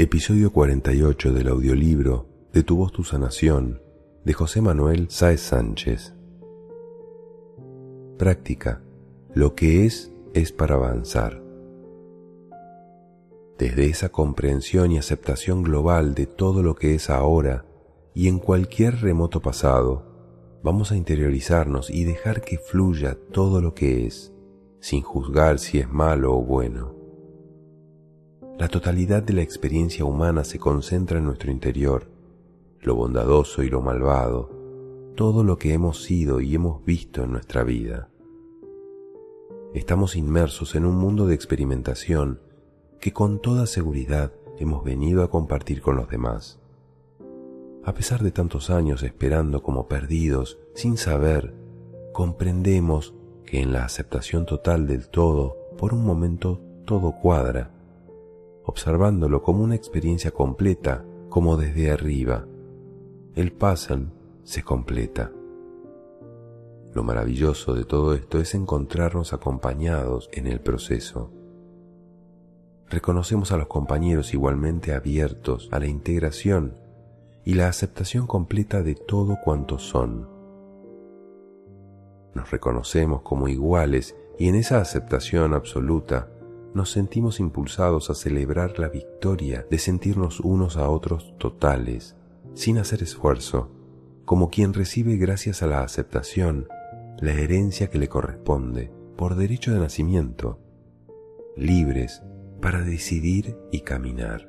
Episodio 48 del audiolibro De tu voz tu sanación de José Manuel Sáez Sánchez. Práctica. Lo que es es para avanzar. Desde esa comprensión y aceptación global de todo lo que es ahora y en cualquier remoto pasado, vamos a interiorizarnos y dejar que fluya todo lo que es, sin juzgar si es malo o bueno. La totalidad de la experiencia humana se concentra en nuestro interior, lo bondadoso y lo malvado, todo lo que hemos sido y hemos visto en nuestra vida. Estamos inmersos en un mundo de experimentación que con toda seguridad hemos venido a compartir con los demás. A pesar de tantos años esperando como perdidos, sin saber, comprendemos que en la aceptación total del todo, por un momento todo cuadra, observándolo como una experiencia completa, como desde arriba. El puzzle se completa. Lo maravilloso de todo esto es encontrarnos acompañados en el proceso. Reconocemos a los compañeros igualmente abiertos a la integración y la aceptación completa de todo cuanto son. Nos reconocemos como iguales y en esa aceptación absoluta nos sentimos impulsados a celebrar la victoria de sentirnos unos a otros totales, sin hacer esfuerzo, como quien recibe gracias a la aceptación la herencia que le corresponde por derecho de nacimiento, libres para decidir y caminar.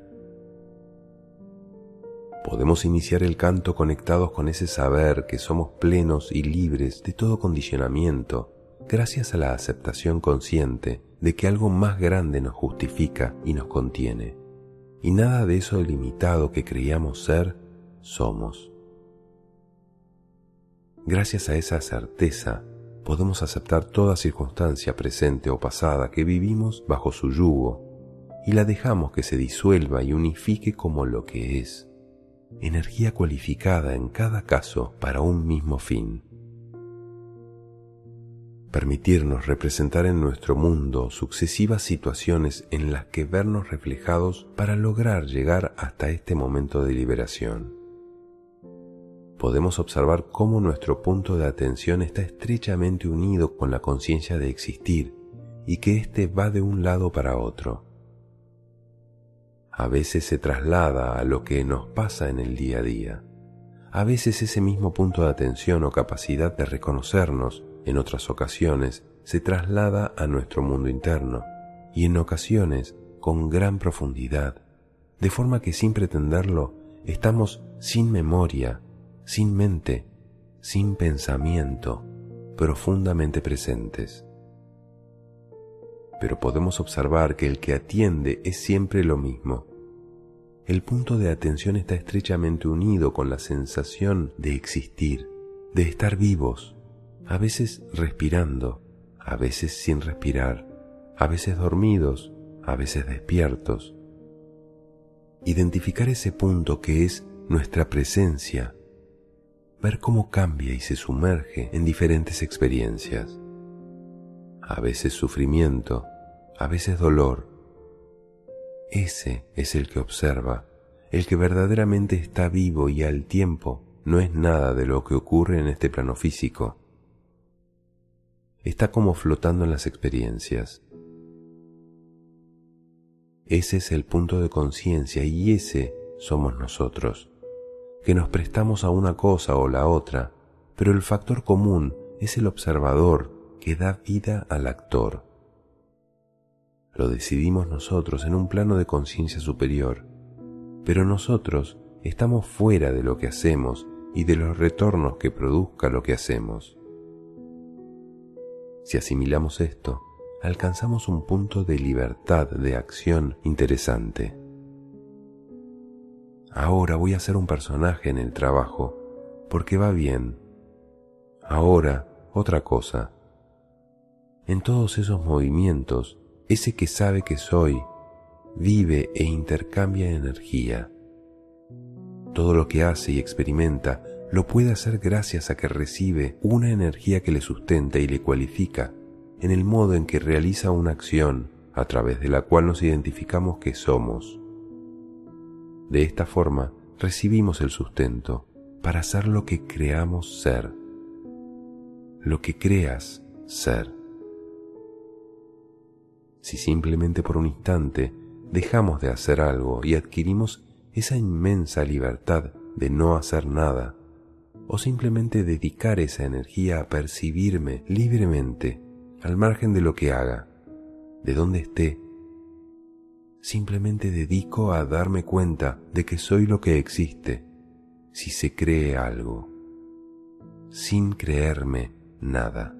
Podemos iniciar el canto conectados con ese saber que somos plenos y libres de todo condicionamiento, gracias a la aceptación consciente de que algo más grande nos justifica y nos contiene, y nada de eso limitado que creíamos ser, somos. Gracias a esa certeza, podemos aceptar toda circunstancia presente o pasada que vivimos bajo su yugo y la dejamos que se disuelva y unifique como lo que es, energía cualificada en cada caso para un mismo fin permitirnos representar en nuestro mundo sucesivas situaciones en las que vernos reflejados para lograr llegar hasta este momento de liberación. Podemos observar cómo nuestro punto de atención está estrechamente unido con la conciencia de existir y que éste va de un lado para otro. A veces se traslada a lo que nos pasa en el día a día. A veces ese mismo punto de atención o capacidad de reconocernos en otras ocasiones se traslada a nuestro mundo interno y en ocasiones con gran profundidad, de forma que sin pretenderlo estamos sin memoria, sin mente, sin pensamiento, profundamente presentes. Pero podemos observar que el que atiende es siempre lo mismo. El punto de atención está estrechamente unido con la sensación de existir, de estar vivos, a veces respirando, a veces sin respirar, a veces dormidos, a veces despiertos. Identificar ese punto que es nuestra presencia, ver cómo cambia y se sumerge en diferentes experiencias, a veces sufrimiento, a veces dolor. Ese es el que observa, el que verdaderamente está vivo y al tiempo no es nada de lo que ocurre en este plano físico está como flotando en las experiencias. Ese es el punto de conciencia y ese somos nosotros, que nos prestamos a una cosa o la otra, pero el factor común es el observador que da vida al actor. Lo decidimos nosotros en un plano de conciencia superior, pero nosotros estamos fuera de lo que hacemos y de los retornos que produzca lo que hacemos. Si asimilamos esto, alcanzamos un punto de libertad de acción interesante. Ahora voy a ser un personaje en el trabajo, porque va bien. Ahora, otra cosa. En todos esos movimientos, ese que sabe que soy, vive e intercambia energía. Todo lo que hace y experimenta lo puede hacer gracias a que recibe una energía que le sustenta y le cualifica en el modo en que realiza una acción a través de la cual nos identificamos que somos. De esta forma recibimos el sustento para ser lo que creamos ser, lo que creas ser. Si simplemente por un instante dejamos de hacer algo y adquirimos esa inmensa libertad de no hacer nada, o simplemente dedicar esa energía a percibirme libremente al margen de lo que haga, de donde esté, simplemente dedico a darme cuenta de que soy lo que existe si se cree algo, sin creerme nada.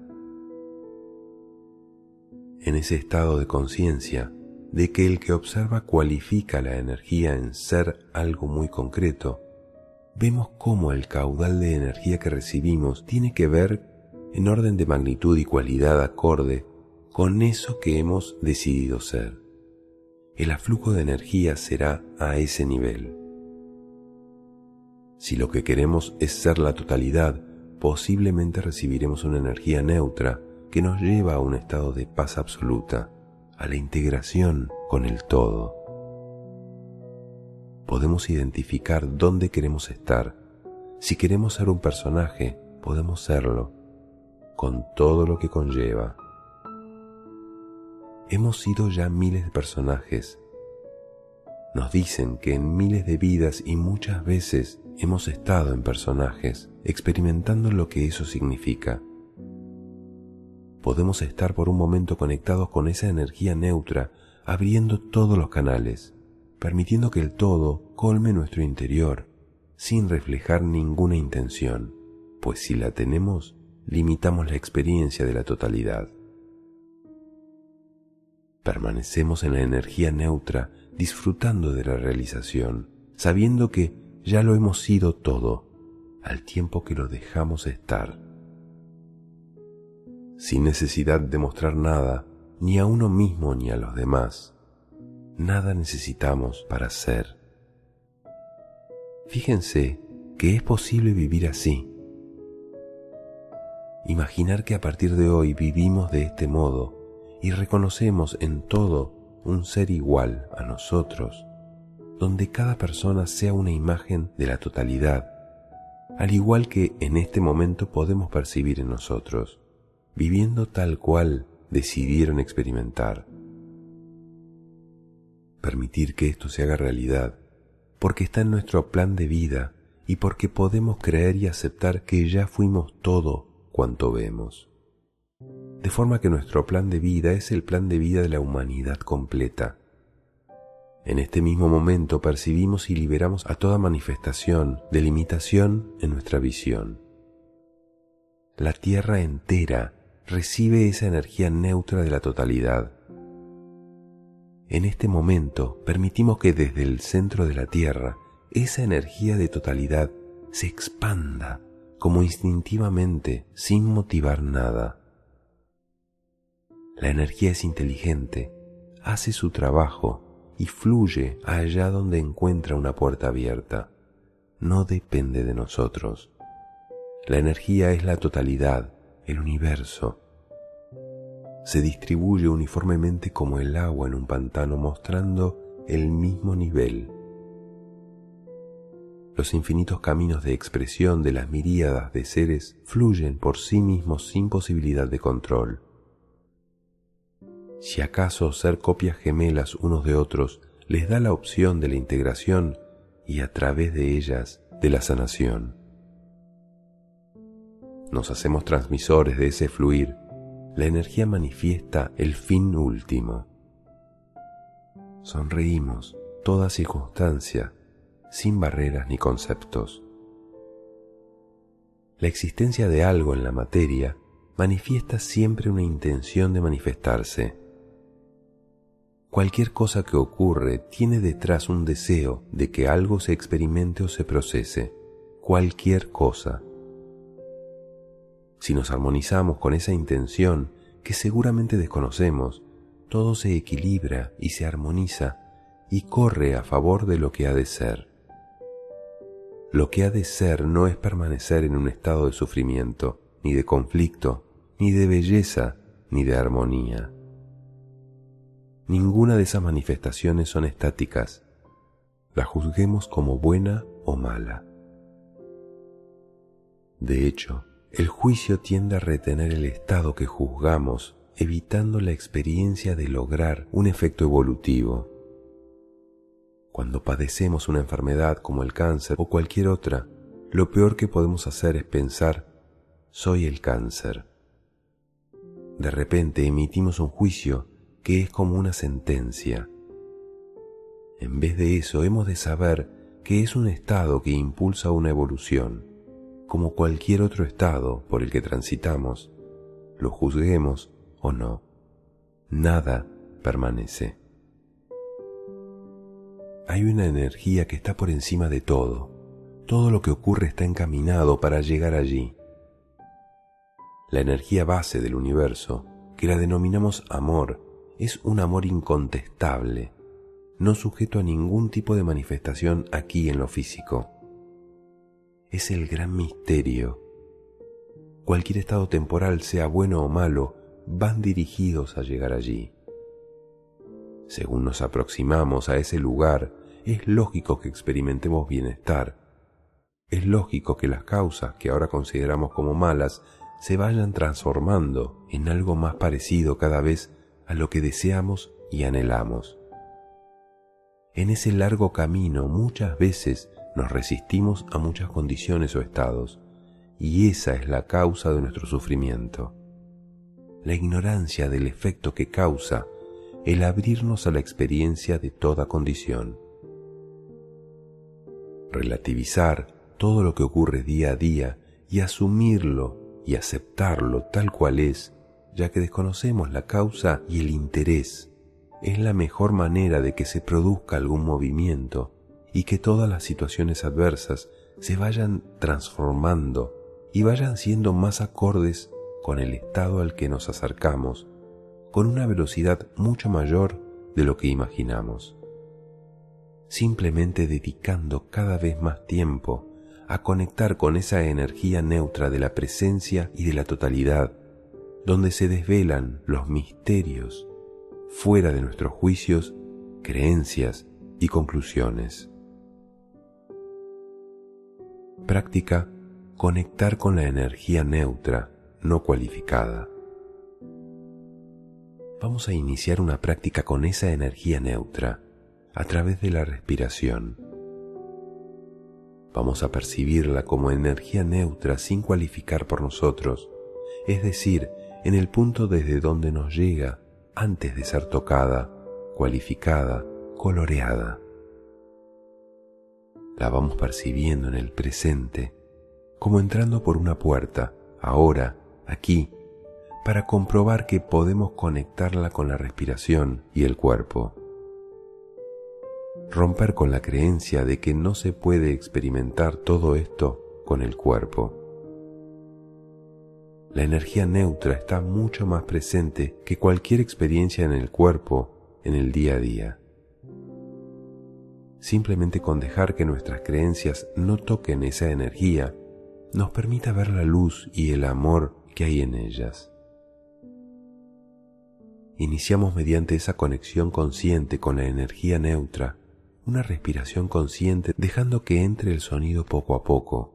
En ese estado de conciencia de que el que observa cualifica la energía en ser algo muy concreto, vemos cómo el caudal de energía que recibimos tiene que ver en orden de magnitud y cualidad acorde con eso que hemos decidido ser. El aflujo de energía será a ese nivel. Si lo que queremos es ser la totalidad, posiblemente recibiremos una energía neutra que nos lleva a un estado de paz absoluta, a la integración con el todo. Podemos identificar dónde queremos estar. Si queremos ser un personaje, podemos serlo, con todo lo que conlleva. Hemos sido ya miles de personajes. Nos dicen que en miles de vidas y muchas veces hemos estado en personajes, experimentando lo que eso significa. Podemos estar por un momento conectados con esa energía neutra, abriendo todos los canales, permitiendo que el todo colme nuestro interior, sin reflejar ninguna intención, pues si la tenemos, limitamos la experiencia de la totalidad. Permanecemos en la energía neutra, disfrutando de la realización, sabiendo que ya lo hemos sido todo al tiempo que lo dejamos estar. Sin necesidad de mostrar nada, ni a uno mismo ni a los demás. Nada necesitamos para ser. Fíjense que es posible vivir así. Imaginar que a partir de hoy vivimos de este modo y reconocemos en todo un ser igual a nosotros donde cada persona sea una imagen de la totalidad, al igual que en este momento podemos percibir en nosotros, viviendo tal cual decidieron experimentar. Permitir que esto se haga realidad, porque está en nuestro plan de vida y porque podemos creer y aceptar que ya fuimos todo cuanto vemos. De forma que nuestro plan de vida es el plan de vida de la humanidad completa, en este mismo momento percibimos y liberamos a toda manifestación de limitación en nuestra visión. La Tierra entera recibe esa energía neutra de la totalidad. En este momento permitimos que desde el centro de la Tierra esa energía de totalidad se expanda como instintivamente sin motivar nada. La energía es inteligente, hace su trabajo y fluye allá donde encuentra una puerta abierta. No depende de nosotros. La energía es la totalidad, el universo. Se distribuye uniformemente como el agua en un pantano mostrando el mismo nivel. Los infinitos caminos de expresión de las miríadas de seres fluyen por sí mismos sin posibilidad de control si acaso ser copias gemelas unos de otros les da la opción de la integración y a través de ellas de la sanación. Nos hacemos transmisores de ese fluir, la energía manifiesta el fin último. Sonreímos toda circunstancia, sin barreras ni conceptos. La existencia de algo en la materia manifiesta siempre una intención de manifestarse Cualquier cosa que ocurre tiene detrás un deseo de que algo se experimente o se procese. Cualquier cosa. Si nos armonizamos con esa intención que seguramente desconocemos, todo se equilibra y se armoniza y corre a favor de lo que ha de ser. Lo que ha de ser no es permanecer en un estado de sufrimiento, ni de conflicto, ni de belleza, ni de armonía. Ninguna de esas manifestaciones son estáticas. la juzguemos como buena o mala. De hecho, el juicio tiende a retener el estado que juzgamos, evitando la experiencia de lograr un efecto evolutivo. Cuando padecemos una enfermedad como el cáncer o cualquier otra, lo peor que podemos hacer es pensar, soy el cáncer. De repente emitimos un juicio que es como una sentencia. En vez de eso, hemos de saber que es un estado que impulsa una evolución, como cualquier otro estado por el que transitamos, lo juzguemos o no. Nada permanece. Hay una energía que está por encima de todo todo lo que ocurre está encaminado para llegar allí. La energía base del universo, que la denominamos amor, es un amor incontestable, no sujeto a ningún tipo de manifestación aquí en lo físico. Es el gran misterio. Cualquier estado temporal, sea bueno o malo, van dirigidos a llegar allí. Según nos aproximamos a ese lugar, es lógico que experimentemos bienestar, es lógico que las causas que ahora consideramos como malas se vayan transformando en algo más parecido cada vez a lo que deseamos y anhelamos. En ese largo camino muchas veces nos resistimos a muchas condiciones o estados, y esa es la causa de nuestro sufrimiento. La ignorancia del efecto que causa el abrirnos a la experiencia de toda condición. Relativizar todo lo que ocurre día a día y asumirlo y aceptarlo tal cual es, ya que desconocemos la causa y el interés, es la mejor manera de que se produzca algún movimiento y que todas las situaciones adversas se vayan transformando y vayan siendo más acordes con el estado al que nos acercamos, con una velocidad mucho mayor de lo que imaginamos. Simplemente dedicando cada vez más tiempo a conectar con esa energía neutra de la presencia y de la totalidad, donde se desvelan los misterios fuera de nuestros juicios, creencias y conclusiones. Práctica conectar con la energía neutra no cualificada. Vamos a iniciar una práctica con esa energía neutra a través de la respiración vamos a percibirla como energía neutra sin cualificar por nosotros, es decir, en el punto desde donde nos llega antes de ser tocada, cualificada, coloreada. La vamos percibiendo en el presente, como entrando por una puerta, ahora, aquí, para comprobar que podemos conectarla con la respiración y el cuerpo romper con la creencia de que no se puede experimentar todo esto con el cuerpo. La energía neutra está mucho más presente que cualquier experiencia en el cuerpo en el día a día. Simplemente con dejar que nuestras creencias no toquen esa energía, nos permita ver la luz y el amor que hay en ellas. Iniciamos mediante esa conexión consciente con la energía neutra una respiración consciente dejando que entre el sonido poco a poco.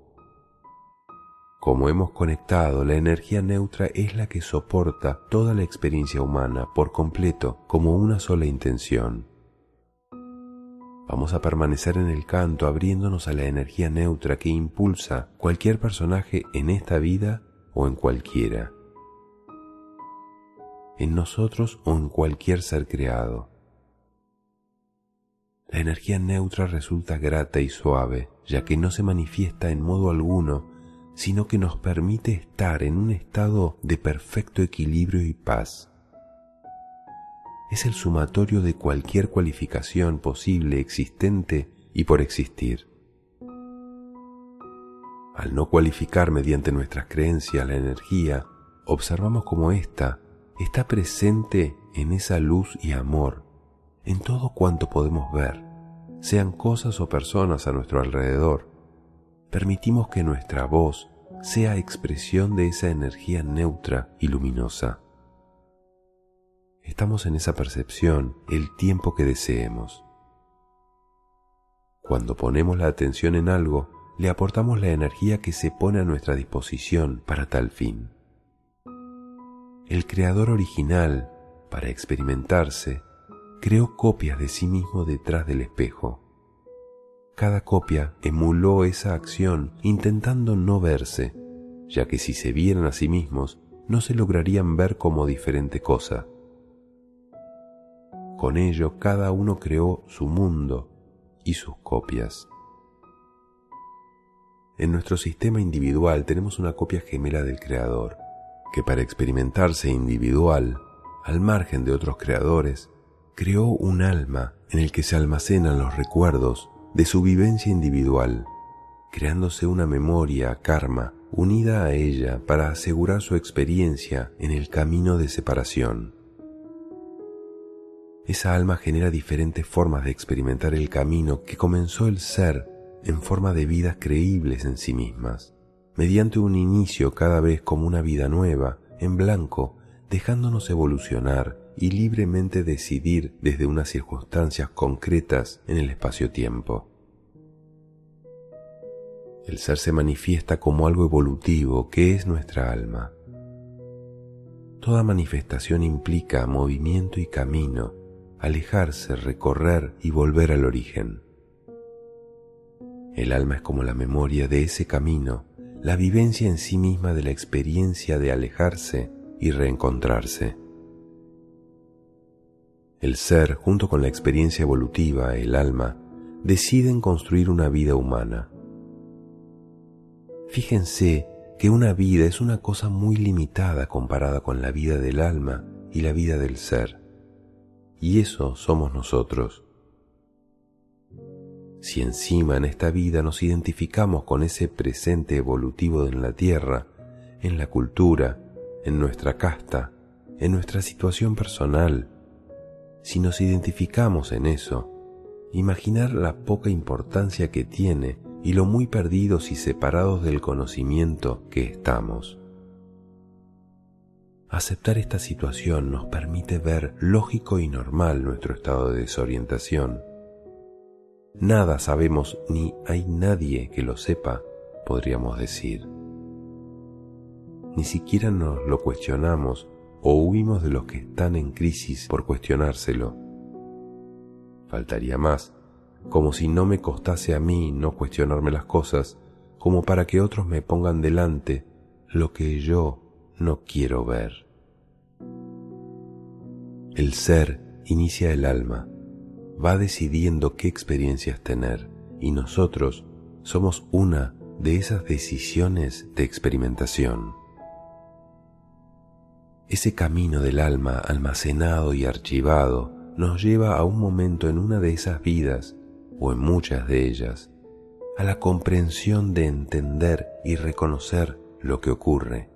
Como hemos conectado, la energía neutra es la que soporta toda la experiencia humana por completo como una sola intención. Vamos a permanecer en el canto abriéndonos a la energía neutra que impulsa cualquier personaje en esta vida o en cualquiera, en nosotros o en cualquier ser creado. La energía neutra resulta grata y suave, ya que no se manifiesta en modo alguno, sino que nos permite estar en un estado de perfecto equilibrio y paz. Es el sumatorio de cualquier cualificación posible, existente y por existir. Al no cualificar mediante nuestras creencias la energía, observamos como ésta está presente en esa luz y amor en todo cuanto podemos ver, sean cosas o personas a nuestro alrededor. Permitimos que nuestra voz sea expresión de esa energía neutra y luminosa. Estamos en esa percepción el tiempo que deseemos. Cuando ponemos la atención en algo, le aportamos la energía que se pone a nuestra disposición para tal fin. El creador original, para experimentarse, creó copias de sí mismo detrás del espejo. Cada copia emuló esa acción intentando no verse, ya que si se vieran a sí mismos no se lograrían ver como diferente cosa. Con ello cada uno creó su mundo y sus copias. En nuestro sistema individual tenemos una copia gemela del Creador, que para experimentarse individual, al margen de otros creadores, creó un alma en el que se almacenan los recuerdos de su vivencia individual, creándose una memoria, karma, unida a ella para asegurar su experiencia en el camino de separación. Esa alma genera diferentes formas de experimentar el camino que comenzó el ser en forma de vidas creíbles en sí mismas, mediante un inicio cada vez como una vida nueva, en blanco, dejándonos evolucionar y libremente decidir desde unas circunstancias concretas en el espacio-tiempo. El ser se manifiesta como algo evolutivo que es nuestra alma. Toda manifestación implica movimiento y camino, alejarse, recorrer y volver al origen. El alma es como la memoria de ese camino, la vivencia en sí misma de la experiencia de alejarse y reencontrarse. El ser, junto con la experiencia evolutiva, el alma, deciden construir una vida humana. Fíjense que una vida es una cosa muy limitada comparada con la vida del alma y la vida del ser. Y eso somos nosotros. Si encima en esta vida nos identificamos con ese presente evolutivo en la tierra, en la cultura, en nuestra casta, en nuestra situación personal, si nos identificamos en eso, imaginar la poca importancia que tiene y lo muy perdidos y separados del conocimiento que estamos. Aceptar esta situación nos permite ver lógico y normal nuestro estado de desorientación. Nada sabemos ni hay nadie que lo sepa, podríamos decir. Ni siquiera nos lo cuestionamos o huimos de los que están en crisis por cuestionárselo. Faltaría más, como si no me costase a mí no cuestionarme las cosas, como para que otros me pongan delante lo que yo no quiero ver. El ser inicia el alma, va decidiendo qué experiencias tener y nosotros somos una de esas decisiones de experimentación. Ese camino del alma almacenado y archivado nos lleva a un momento en una de esas vidas, o en muchas de ellas, a la comprensión de entender y reconocer lo que ocurre.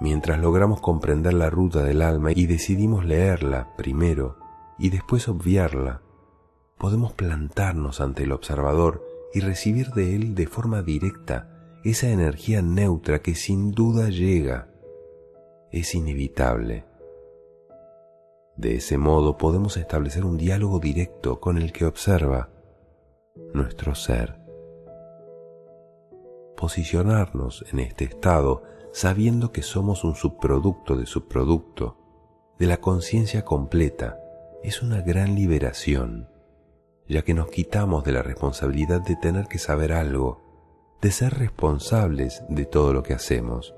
Mientras logramos comprender la ruta del alma y decidimos leerla primero y después obviarla, podemos plantarnos ante el observador y recibir de él de forma directa esa energía neutra que sin duda llega es inevitable. De ese modo podemos establecer un diálogo directo con el que observa nuestro ser. Posicionarnos en este estado sabiendo que somos un subproducto de subproducto de la conciencia completa es una gran liberación, ya que nos quitamos de la responsabilidad de tener que saber algo, de ser responsables de todo lo que hacemos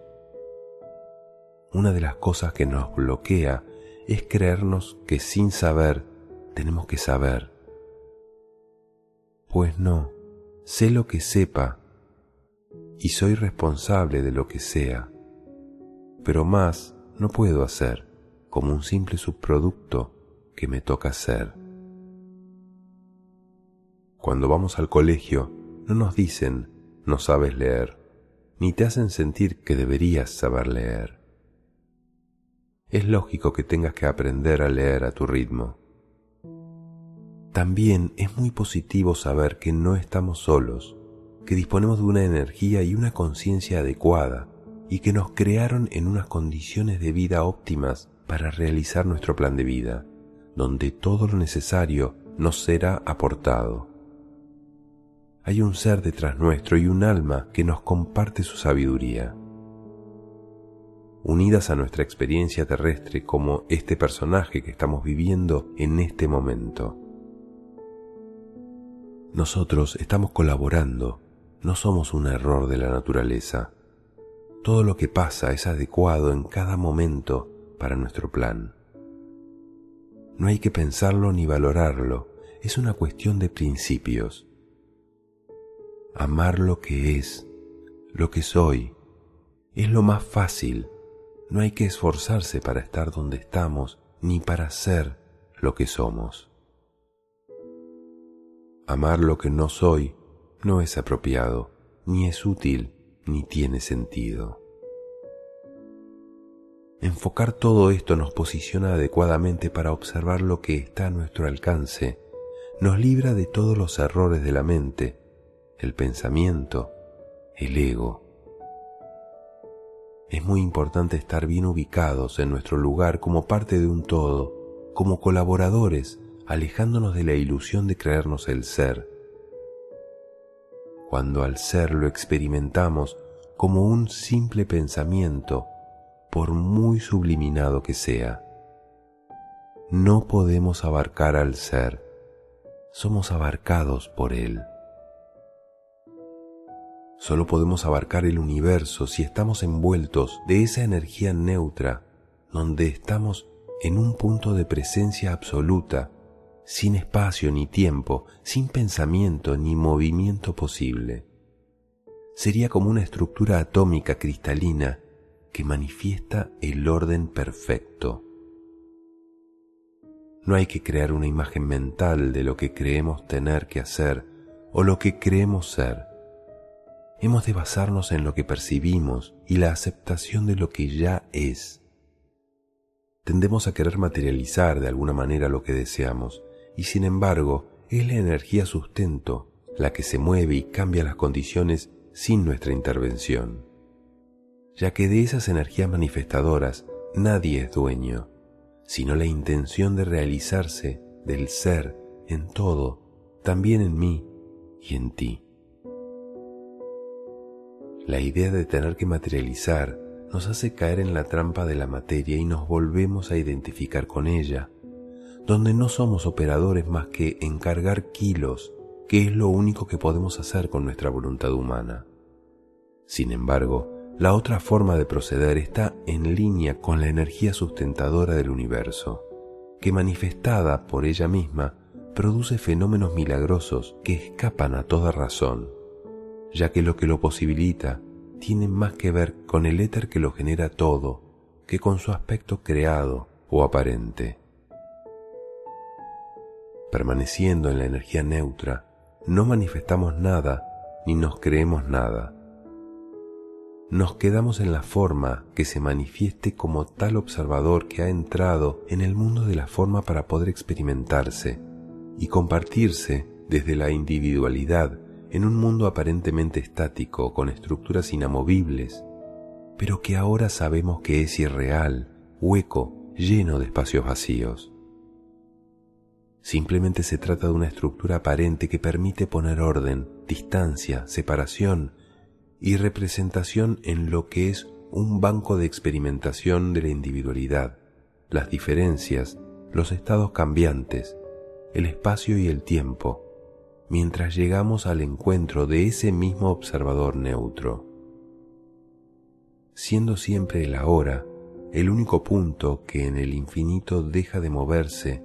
una de las cosas que nos bloquea es creernos que sin saber tenemos que saber. Pues no, sé lo que sepa y soy responsable de lo que sea, pero más no puedo hacer como un simple subproducto que me toca ser. Cuando vamos al colegio no nos dicen no sabes leer, ni te hacen sentir que deberías saber leer es lógico que tengas que aprender a leer a tu ritmo. También es muy positivo saber que no estamos solos, que disponemos de una energía y una conciencia adecuada y que nos crearon en unas condiciones de vida óptimas para realizar nuestro plan de vida, donde todo lo necesario nos será aportado. Hay un ser detrás nuestro y un alma que nos comparte su sabiduría. Unidas a nuestra experiencia terrestre como este personaje que estamos viviendo en este momento. Nosotros estamos colaborando, no somos un error de la naturaleza. Todo lo que pasa es adecuado en cada momento para nuestro plan. No hay que pensarlo ni valorarlo, es una cuestión de principios. Amar lo que es, lo que soy, es lo más fácil. No hay que esforzarse para estar donde estamos ni para ser lo que somos. Amar lo que no soy no es apropiado, ni es útil, ni tiene sentido. Enfocar todo esto nos posiciona adecuadamente para observar lo que está a nuestro alcance, nos libra de todos los errores de la mente, el pensamiento, el ego. Es muy importante estar bien ubicados en nuestro lugar como parte de un todo, como colaboradores, alejándonos de la ilusión de creernos el ser. Cuando al ser lo experimentamos como un simple pensamiento, por muy subliminado que sea. No podemos abarcar al ser, somos abarcados por él. Solo podemos abarcar el universo si estamos envueltos de esa energía neutra, donde estamos en un punto de presencia absoluta, sin espacio ni tiempo, sin pensamiento ni movimiento posible. Sería como una estructura atómica cristalina que manifiesta el orden perfecto. No hay que crear una imagen mental de lo que creemos tener que hacer o lo que creemos ser. Hemos de basarnos en lo que percibimos y la aceptación de lo que ya es. Tendemos a querer materializar de alguna manera lo que deseamos y sin embargo es la energía sustento la que se mueve y cambia las condiciones sin nuestra intervención ya que de esas energías manifestadoras nadie es dueño, sino la intención de realizarse del ser en todo, también en mí y en ti. La idea de tener que materializar nos hace caer en la trampa de la materia y nos volvemos a identificar con ella, donde no somos operadores más que encargar kilos, que es lo único que podemos hacer con nuestra voluntad humana. Sin embargo, la otra forma de proceder está en línea con la energía sustentadora del universo, que manifestada por ella misma produce fenómenos milagrosos que escapan a toda razón, ya que lo que lo posibilita tiene más que ver con el éter que lo genera todo que con su aspecto creado o aparente. Permaneciendo en la energía neutra, no manifestamos nada ni nos creemos nada nos quedamos en la forma que se manifieste como tal observador que ha entrado en el mundo de la forma para poder experimentarse y compartirse desde la individualidad en un mundo aparentemente estático con estructuras inamovibles, pero que ahora sabemos que es irreal, hueco, lleno de espacios vacíos. Simplemente se trata de una estructura aparente que permite poner orden, distancia, separación y representación en lo que es un banco de experimentación de la individualidad, las diferencias, los estados cambiantes, el espacio y el tiempo, mientras llegamos al encuentro de ese mismo observador neutro. Siendo siempre el ahora el único punto que en el infinito deja de moverse,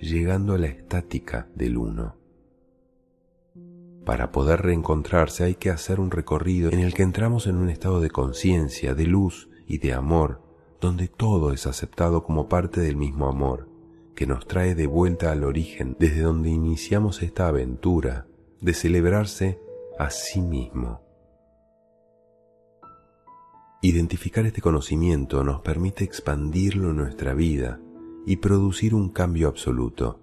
llegando a la estática del uno. Para poder reencontrarse hay que hacer un recorrido en el que entramos en un estado de conciencia, de luz y de amor, donde todo es aceptado como parte del mismo amor, que nos trae de vuelta al origen desde donde iniciamos esta aventura de celebrarse a sí mismo. Identificar este conocimiento nos permite expandirlo en nuestra vida y producir un cambio absoluto,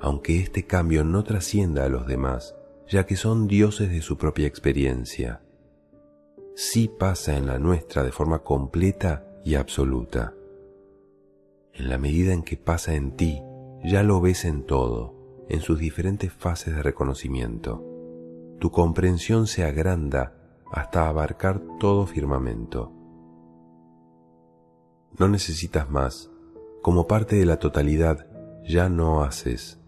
aunque este cambio no trascienda a los demás, ya que son dioses de su propia experiencia. Sí pasa en la nuestra de forma completa y absoluta. En la medida en que pasa en ti, ya lo ves en todo, en sus diferentes fases de reconocimiento. Tu comprensión se agranda hasta abarcar todo firmamento. No necesitas más. Como parte de la totalidad, ya no haces.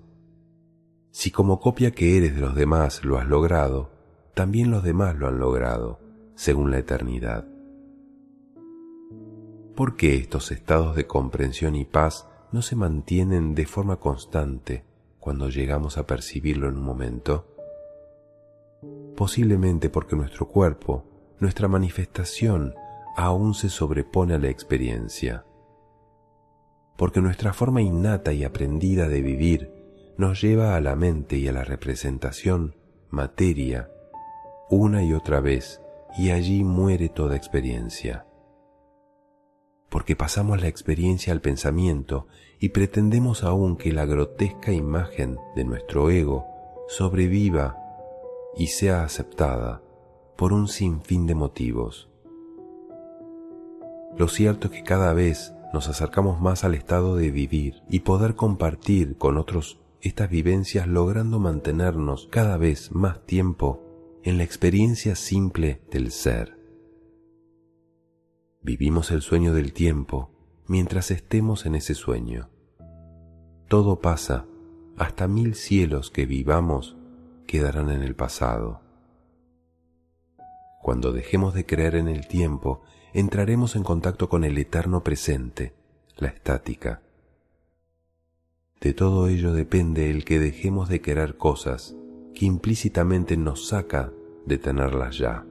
Si como copia que eres de los demás lo has logrado, también los demás lo han logrado, según la eternidad. ¿Por qué estos estados de comprensión y paz no se mantienen de forma constante cuando llegamos a percibirlo en un momento? Posiblemente porque nuestro cuerpo, nuestra manifestación, aún se sobrepone a la experiencia. Porque nuestra forma innata y aprendida de vivir nos lleva a la mente y a la representación, materia, una y otra vez, y allí muere toda experiencia porque pasamos la experiencia al pensamiento y pretendemos aún que la grotesca imagen de nuestro ego sobreviva y sea aceptada por un sinfín de motivos. Lo cierto es que cada vez nos acercamos más al estado de vivir y poder compartir con otros estas vivencias logrando mantenernos cada vez más tiempo en la experiencia simple del ser. Vivimos el sueño del tiempo mientras estemos en ese sueño. Todo pasa, hasta mil cielos que vivamos quedarán en el pasado. Cuando dejemos de creer en el tiempo, entraremos en contacto con el eterno presente, la estática. De todo ello depende el que dejemos de querer cosas que implícitamente nos saca de tenerlas ya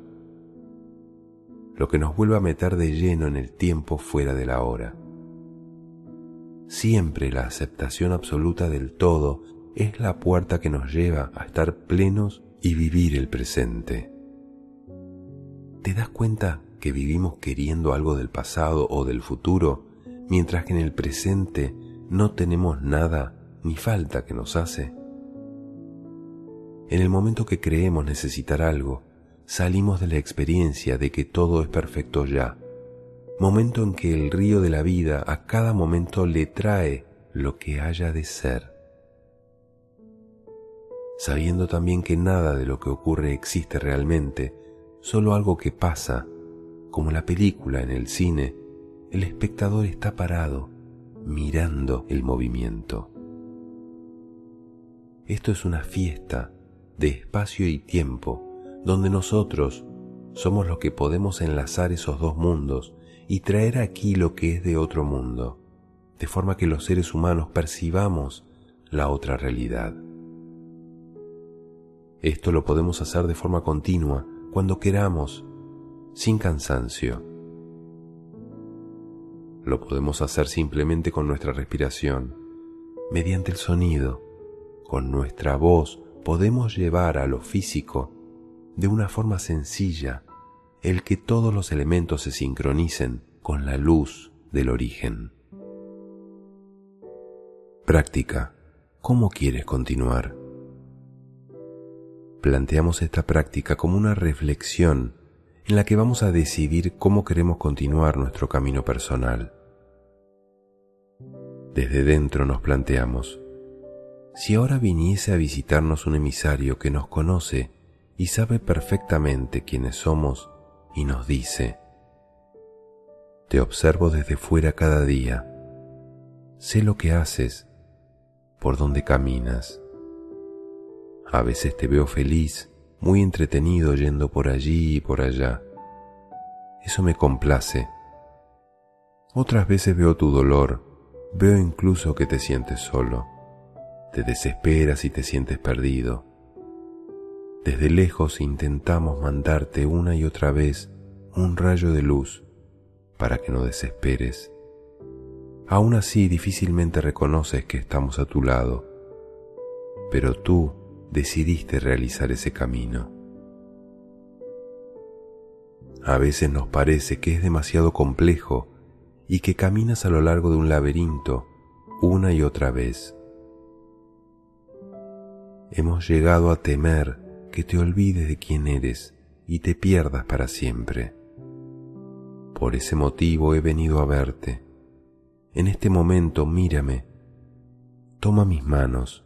lo que nos vuelve a meter de lleno en el tiempo fuera de la hora. Siempre la aceptación absoluta del todo es la puerta que nos lleva a estar plenos y vivir el presente. ¿Te das cuenta que vivimos queriendo algo del pasado o del futuro, mientras que en el presente no tenemos nada ni falta que nos hace? En el momento que creemos necesitar algo, salimos de la experiencia de que todo es perfecto ya, momento en que el río de la vida a cada momento le trae lo que haya de ser, sabiendo también que nada de lo que ocurre existe realmente, solo algo que pasa, como la película en el cine, el espectador está parado, mirando el movimiento. Esto es una fiesta de espacio y tiempo donde nosotros somos los que podemos enlazar esos dos mundos y traer aquí lo que es de otro mundo, de forma que los seres humanos percibamos la otra realidad. Esto lo podemos hacer de forma continua cuando queramos, sin cansancio. Lo podemos hacer simplemente con nuestra respiración, mediante el sonido, con nuestra voz podemos llevar a lo físico de una forma sencilla el que todos los elementos se sincronicen con la luz del origen. Práctica. ¿Cómo quieres continuar? Planteamos esta práctica como una reflexión en la que vamos a decidir cómo queremos continuar nuestro camino personal. Desde dentro nos planteamos, si ahora viniese a visitarnos un emisario que nos conoce y sabe perfectamente quiénes somos y nos dice, Te observo desde fuera cada día, sé lo que haces, por dónde caminas. A veces te veo feliz, muy entretenido yendo por allí y por allá. Eso me complace. Otras veces veo tu dolor, veo incluso que te sientes solo, te desesperas y te sientes perdido desde lejos intentamos mandarte una y otra vez un rayo de luz para que no desesperes. Aún así difícilmente reconoces que estamos a tu lado, pero tú decidiste realizar ese camino. A veces nos parece que es demasiado complejo y que caminas a lo largo de un laberinto una y otra vez. Hemos llegado a temer que te olvides de quién eres y te pierdas para siempre. Por ese motivo he venido a verte. En este momento mírame, toma mis manos,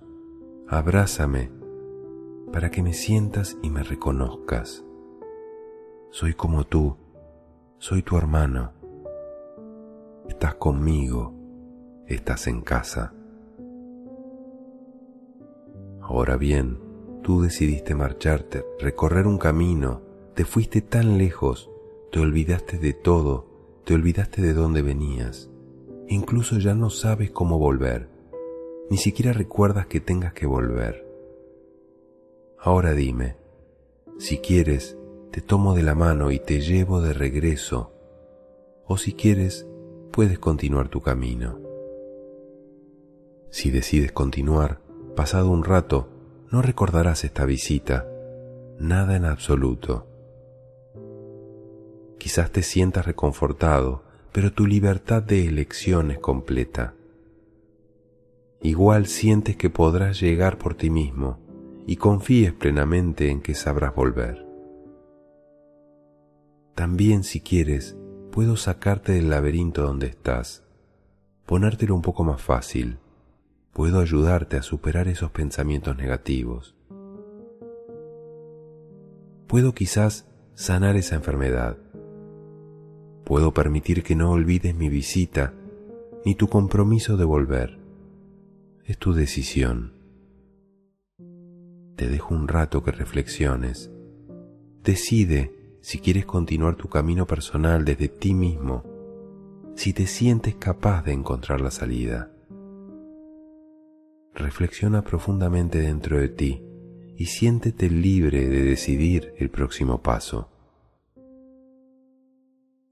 abrázame para que me sientas y me reconozcas. Soy como tú, soy tu hermano. Estás conmigo, estás en casa. Ahora bien, tú decidiste marcharte, recorrer un camino, te fuiste tan lejos, te olvidaste de todo, te olvidaste de dónde venías, incluso ya no sabes cómo volver, ni siquiera recuerdas que tengas que volver. Ahora dime, si quieres, te tomo de la mano y te llevo de regreso, o si quieres, puedes continuar tu camino. Si decides continuar, pasado un rato, no recordarás esta visita, nada en absoluto. Quizás te sientas reconfortado, pero tu libertad de elección es completa. Igual sientes que podrás llegar por ti mismo y confíes plenamente en que sabrás volver. También si quieres, puedo sacarte del laberinto donde estás, ponértelo un poco más fácil, puedo ayudarte a superar esos pensamientos negativos. Puedo quizás sanar esa enfermedad. Puedo permitir que no olvides mi visita ni tu compromiso de volver. Es tu decisión. Te dejo un rato que reflexiones. Decide si quieres continuar tu camino personal desde ti mismo, si te sientes capaz de encontrar la salida. Reflexiona profundamente dentro de ti y siéntete libre de decidir el próximo paso.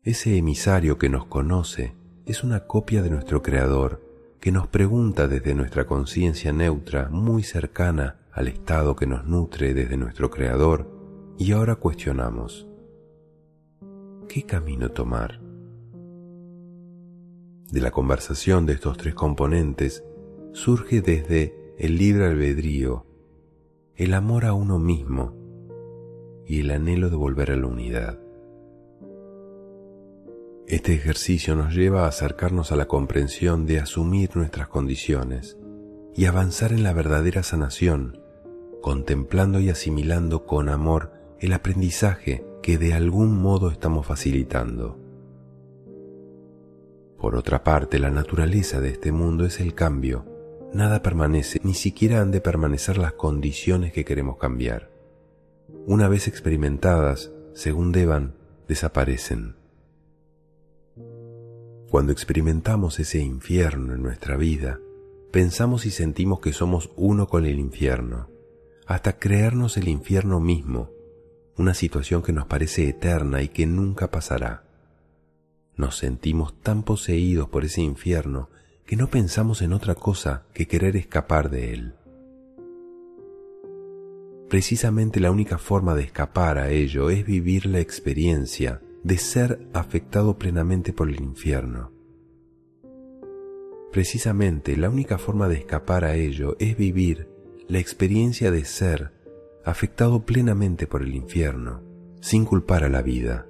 Ese emisario que nos conoce es una copia de nuestro Creador que nos pregunta desde nuestra conciencia neutra muy cercana al estado que nos nutre desde nuestro Creador y ahora cuestionamos, ¿qué camino tomar? De la conversación de estos tres componentes surge desde el libre albedrío, el amor a uno mismo y el anhelo de volver a la unidad. Este ejercicio nos lleva a acercarnos a la comprensión de asumir nuestras condiciones y avanzar en la verdadera sanación, contemplando y asimilando con amor el aprendizaje que de algún modo estamos facilitando. Por otra parte, la naturaleza de este mundo es el cambio. Nada permanece, ni siquiera han de permanecer las condiciones que queremos cambiar. Una vez experimentadas, según deban, desaparecen. Cuando experimentamos ese infierno en nuestra vida, pensamos y sentimos que somos uno con el infierno, hasta creernos el infierno mismo una situación que nos parece eterna y que nunca pasará. Nos sentimos tan poseídos por ese infierno que no pensamos en otra cosa que querer escapar de él. Precisamente la única forma de escapar a ello es vivir la experiencia de ser afectado plenamente por el infierno. Precisamente la única forma de escapar a ello es vivir la experiencia de ser afectado plenamente por el infierno, sin culpar a la vida.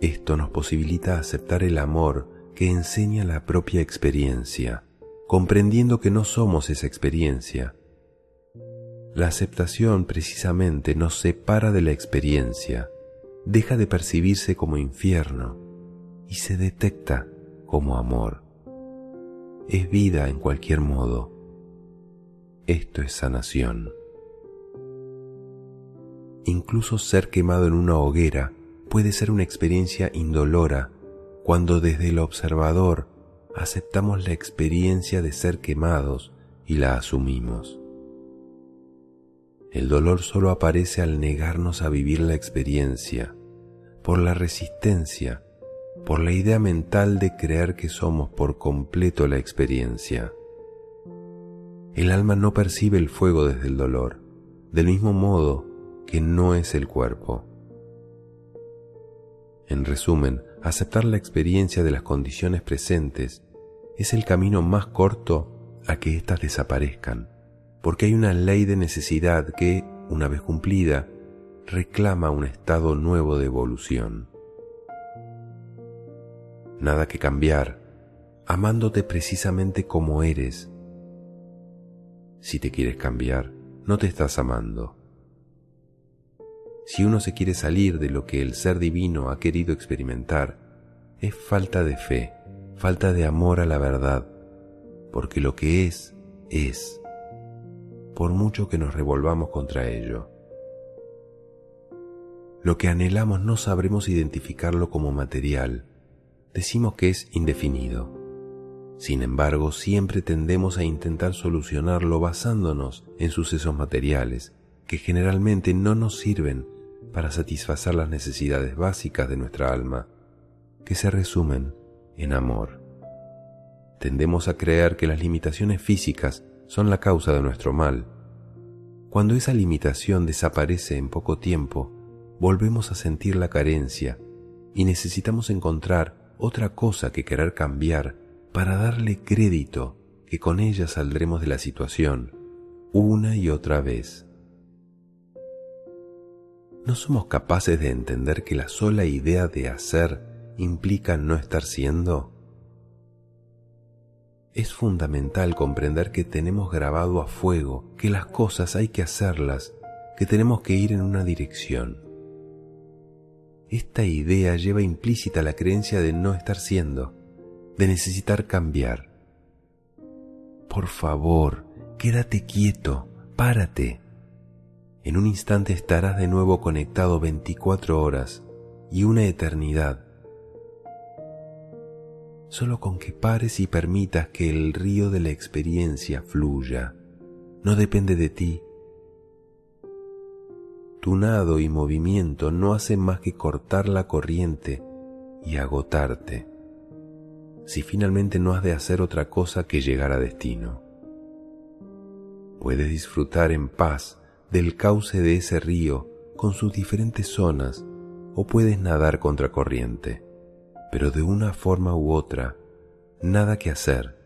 Esto nos posibilita aceptar el amor que enseña la propia experiencia, comprendiendo que no somos esa experiencia. La aceptación precisamente nos separa de la experiencia, deja de percibirse como infierno y se detecta como amor. Es vida en cualquier modo esto es sanación. Incluso ser quemado en una hoguera puede ser una experiencia indolora cuando desde el observador aceptamos la experiencia de ser quemados y la asumimos. El dolor solo aparece al negarnos a vivir la experiencia, por la resistencia, por la idea mental de creer que somos por completo la experiencia. El alma no percibe el fuego desde el dolor, del mismo modo que no es el cuerpo. En resumen, aceptar la experiencia de las condiciones presentes es el camino más corto a que éstas desaparezcan, porque hay una ley de necesidad que, una vez cumplida, reclama un estado nuevo de evolución. Nada que cambiar, amándote precisamente como eres, Si te quieres cambiar, no te estás amando. Si uno se quiere salir de lo que el ser divino ha querido experimentar, es falta de fe, falta de amor a la verdad, porque lo que es, es, por mucho que nos revolvamos contra ello. Lo que anhelamos no sabremos identificarlo como material, decimos que es indefinido. Sin embargo, siempre tendemos a intentar solucionarlo basándonos en sucesos materiales que generalmente no nos sirven para satisfacer las necesidades básicas de nuestra alma, que se resumen en amor. Tendemos a creer que las limitaciones físicas son la causa de nuestro mal. Cuando esa limitación desaparece en poco tiempo, volvemos a sentir la carencia y necesitamos encontrar otra cosa que querer cambiar para darle crédito que con ella saldremos de la situación una y otra vez. ¿No somos capaces de entender que la sola idea de hacer implica no estar siendo? Es fundamental comprender que tenemos grabado a fuego que las cosas hay que hacerlas, que tenemos que ir en una dirección. Esta idea lleva implícita la creencia de no estar siendo, de necesitar cambiar. Por favor, quédate quieto, párate en un instante estarás de nuevo conectado 24 horas y una eternidad. Solo con que pares y permitas que el río de la experiencia fluya, no depende de ti. Tu nado y movimiento no hacen más que cortar la corriente y agotarte, si finalmente no has de hacer otra cosa que llegar a destino. Puedes disfrutar en paz del cauce de ese río con sus diferentes zonas o puedes nadar contra corriente, pero de una forma u otra, nada que hacer,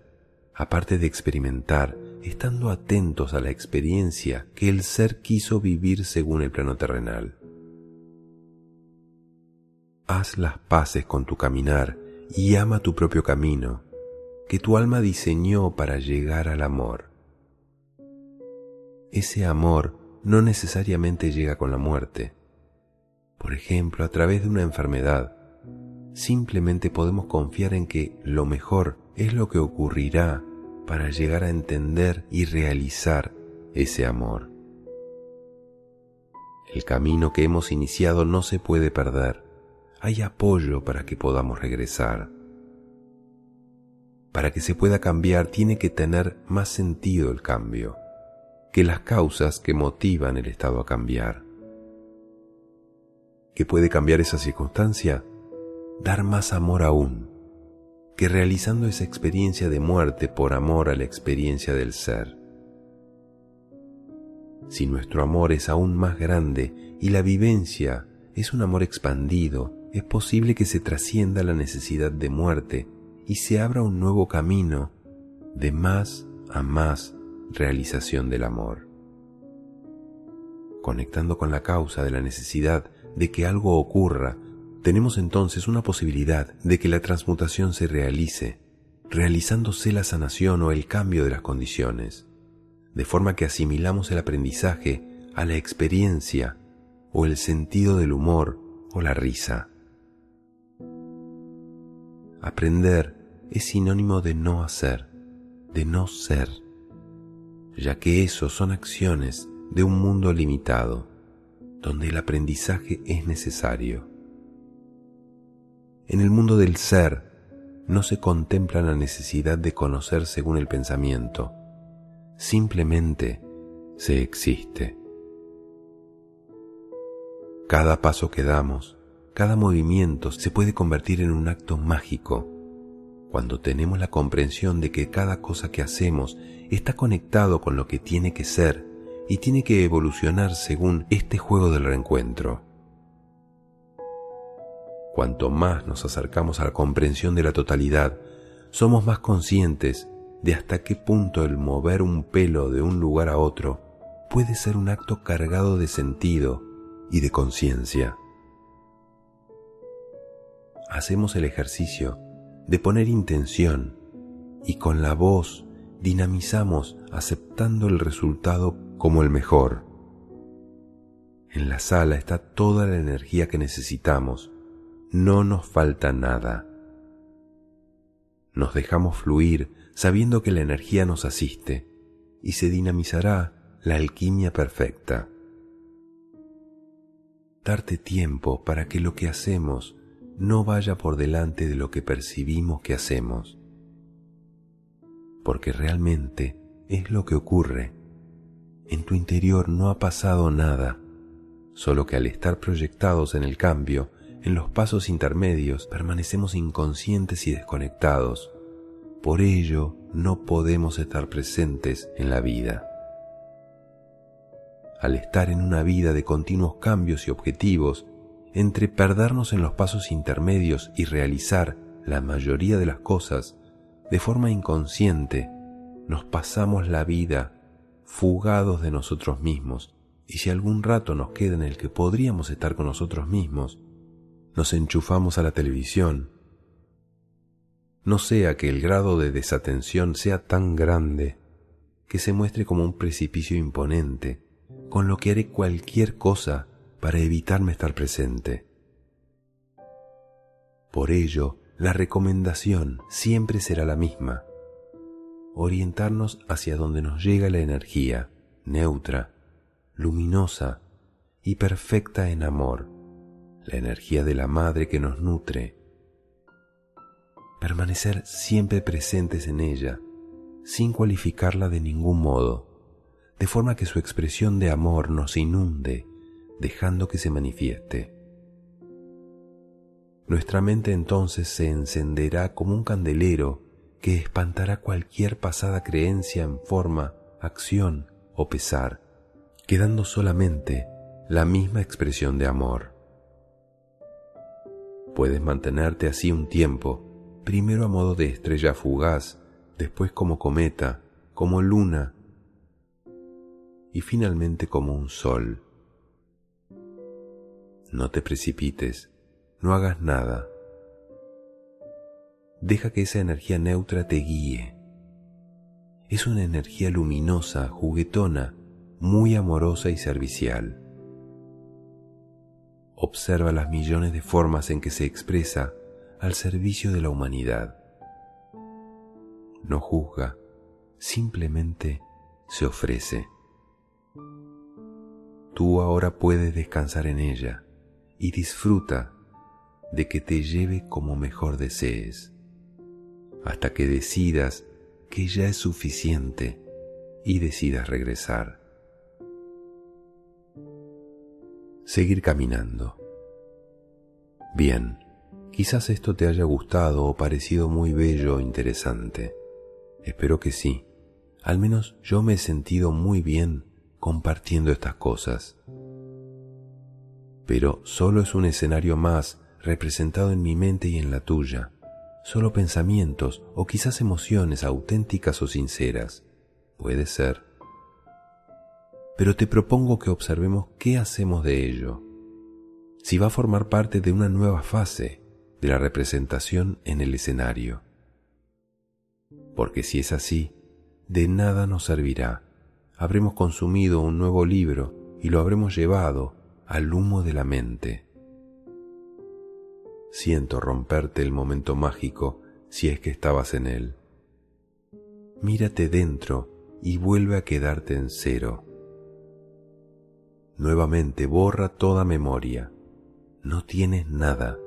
aparte de experimentar, estando atentos a la experiencia que el ser quiso vivir según el plano terrenal. Haz las paces con tu caminar y ama tu propio camino, que tu alma diseñó para llegar al amor. Ese amor no necesariamente llega con la muerte. Por ejemplo, a través de una enfermedad, simplemente podemos confiar en que lo mejor es lo que ocurrirá para llegar a entender y realizar ese amor. El camino que hemos iniciado no se puede perder. Hay apoyo para que podamos regresar. Para que se pueda cambiar tiene que tener más sentido el cambio que las causas que motivan el estado a cambiar. ¿Qué puede cambiar esa circunstancia? Dar más amor aún, que realizando esa experiencia de muerte por amor a la experiencia del ser. Si nuestro amor es aún más grande y la vivencia es un amor expandido, es posible que se trascienda la necesidad de muerte y se abra un nuevo camino de más a más realización del amor. Conectando con la causa de la necesidad de que algo ocurra, tenemos entonces una posibilidad de que la transmutación se realice, realizándose la sanación o el cambio de las condiciones, de forma que asimilamos el aprendizaje a la experiencia o el sentido del humor o la risa. Aprender es sinónimo de no hacer, de no ser ya que eso son acciones de un mundo limitado, donde el aprendizaje es necesario. En el mundo del ser no se contempla la necesidad de conocer según el pensamiento, simplemente se existe. Cada paso que damos, cada movimiento se puede convertir en un acto mágico cuando tenemos la comprensión de que cada cosa que hacemos está conectado con lo que tiene que ser y tiene que evolucionar según este juego del reencuentro. Cuanto más nos acercamos a la comprensión de la totalidad, somos más conscientes de hasta qué punto el mover un pelo de un lugar a otro puede ser un acto cargado de sentido y de conciencia. Hacemos el ejercicio de poner intención y con la voz dinamizamos aceptando el resultado como el mejor. En la sala está toda la energía que necesitamos. No nos falta nada. Nos dejamos fluir sabiendo que la energía nos asiste y se dinamizará la alquimia perfecta. Darte tiempo para que lo que hacemos no vaya por delante de lo que percibimos que hacemos porque realmente es lo que ocurre. En tu interior no ha pasado nada, solo que al estar proyectados en el cambio, en los pasos intermedios, permanecemos inconscientes y desconectados. Por ello, no podemos estar presentes en la vida. Al estar en una vida de continuos cambios y objetivos, entre perdernos en los pasos intermedios y realizar la mayoría de las cosas, de forma inconsciente, nos pasamos la vida fugados de nosotros mismos, y si algún rato nos queda en el que podríamos estar con nosotros mismos, nos enchufamos a la televisión. No sea que el grado de desatención sea tan grande que se muestre como un precipicio imponente, con lo que haré cualquier cosa para evitarme estar presente. Por ello, la recomendación siempre será la misma. Orientarnos hacia donde nos llega la energía, neutra, luminosa y perfecta en amor, la energía de la madre que nos nutre. Permanecer siempre presentes en ella, sin cualificarla de ningún modo, de forma que su expresión de amor nos inunde, dejando que se manifieste. Nuestra mente entonces se encenderá como un candelero que espantará cualquier pasada creencia en forma, acción o pesar, quedando solamente la misma expresión de amor. Puedes mantenerte así un tiempo, primero a modo de estrella fugaz, después como cometa, como luna y finalmente como un sol. No te precipites, no hagas nada. Deja que esa energía neutra te guíe. Es una energía luminosa, juguetona, muy amorosa y servicial. Observa las millones de formas en que se expresa al servicio de la humanidad. No juzga, simplemente se ofrece. Tú ahora puedes descansar en ella y disfruta de que te lleve como mejor desees, hasta que decidas que ya es suficiente y decidas regresar. Seguir caminando. Bien, quizás esto te haya gustado o parecido muy bello o interesante. Espero que sí. Al menos yo me he sentido muy bien compartiendo estas cosas. Pero solo es un escenario más representado en mi mente y en la tuya, solo pensamientos o quizás emociones auténticas o sinceras. Puede ser. Pero te propongo que observemos qué hacemos de ello. Si va a formar parte de una nueva fase de la representación en el escenario. Porque si es así, de nada nos servirá. Habremos consumido un nuevo libro y lo habremos llevado al humo de la mente siento romperte el momento mágico si es que estabas en él. Mírate dentro y vuelve a quedarte en cero. Nuevamente borra toda memoria. No tienes nada.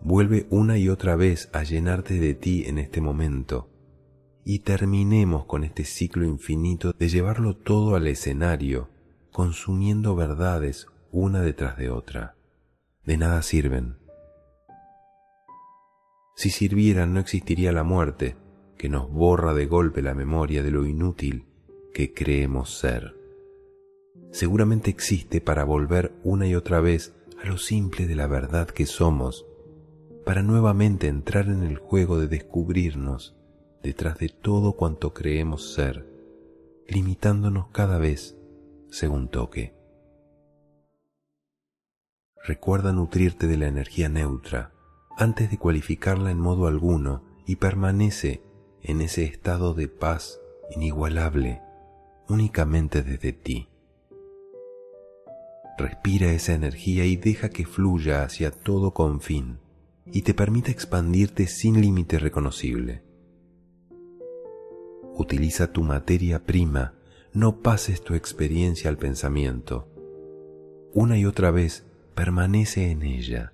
Vuelve una y otra vez a llenarte de ti en este momento y terminemos con este ciclo infinito de llevarlo todo al escenario, consumiendo verdades una detrás de otra de nada sirven. Si sirvieran no existiría la muerte, que nos borra de golpe la memoria de lo inútil que creemos ser. Seguramente existe para volver una y otra vez a lo simple de la verdad que somos, para nuevamente entrar en el juego de descubrirnos detrás de todo cuanto creemos ser, limitándonos cada vez según toque. Recuerda nutrirte de la energía neutra antes de cualificarla en modo alguno y permanece en ese estado de paz inigualable únicamente desde ti. Respira esa energía y deja que fluya hacia todo confín y te permita expandirte sin límite reconocible. Utiliza tu materia prima, no pases tu experiencia al pensamiento. Una y otra vez permanece en ella.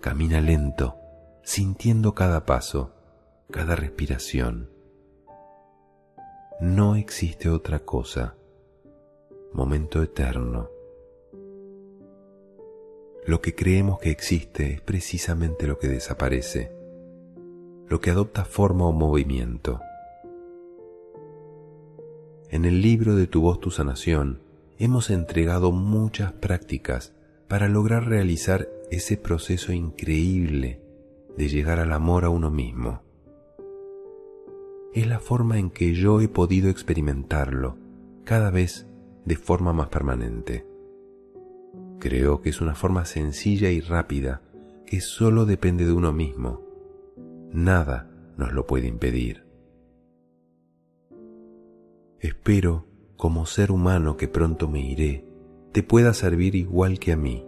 Camina lento, sintiendo cada paso, cada respiración. No existe otra cosa. Momento eterno. Lo que creemos que existe es precisamente lo que desaparece, lo que adopta forma o movimiento. En el libro de Tu voz, tu sanación, hemos entregado muchas prácticas para lograr realizar ese proceso increíble de llegar al amor a uno mismo. Es la forma en que yo he podido experimentarlo, cada vez de forma más permanente. Creo que es una forma sencilla y rápida que solo depende de uno mismo. Nada nos lo puede impedir. Espero, como ser humano que pronto me iré, te pueda servir igual que a mí.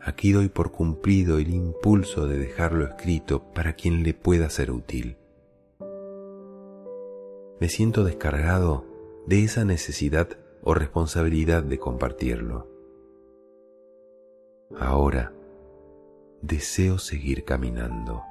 Aquí doy por cumplido el impulso de dejarlo escrito para quien le pueda ser útil. Me siento descargado de esa necesidad o responsabilidad de compartirlo. Ahora deseo seguir caminando.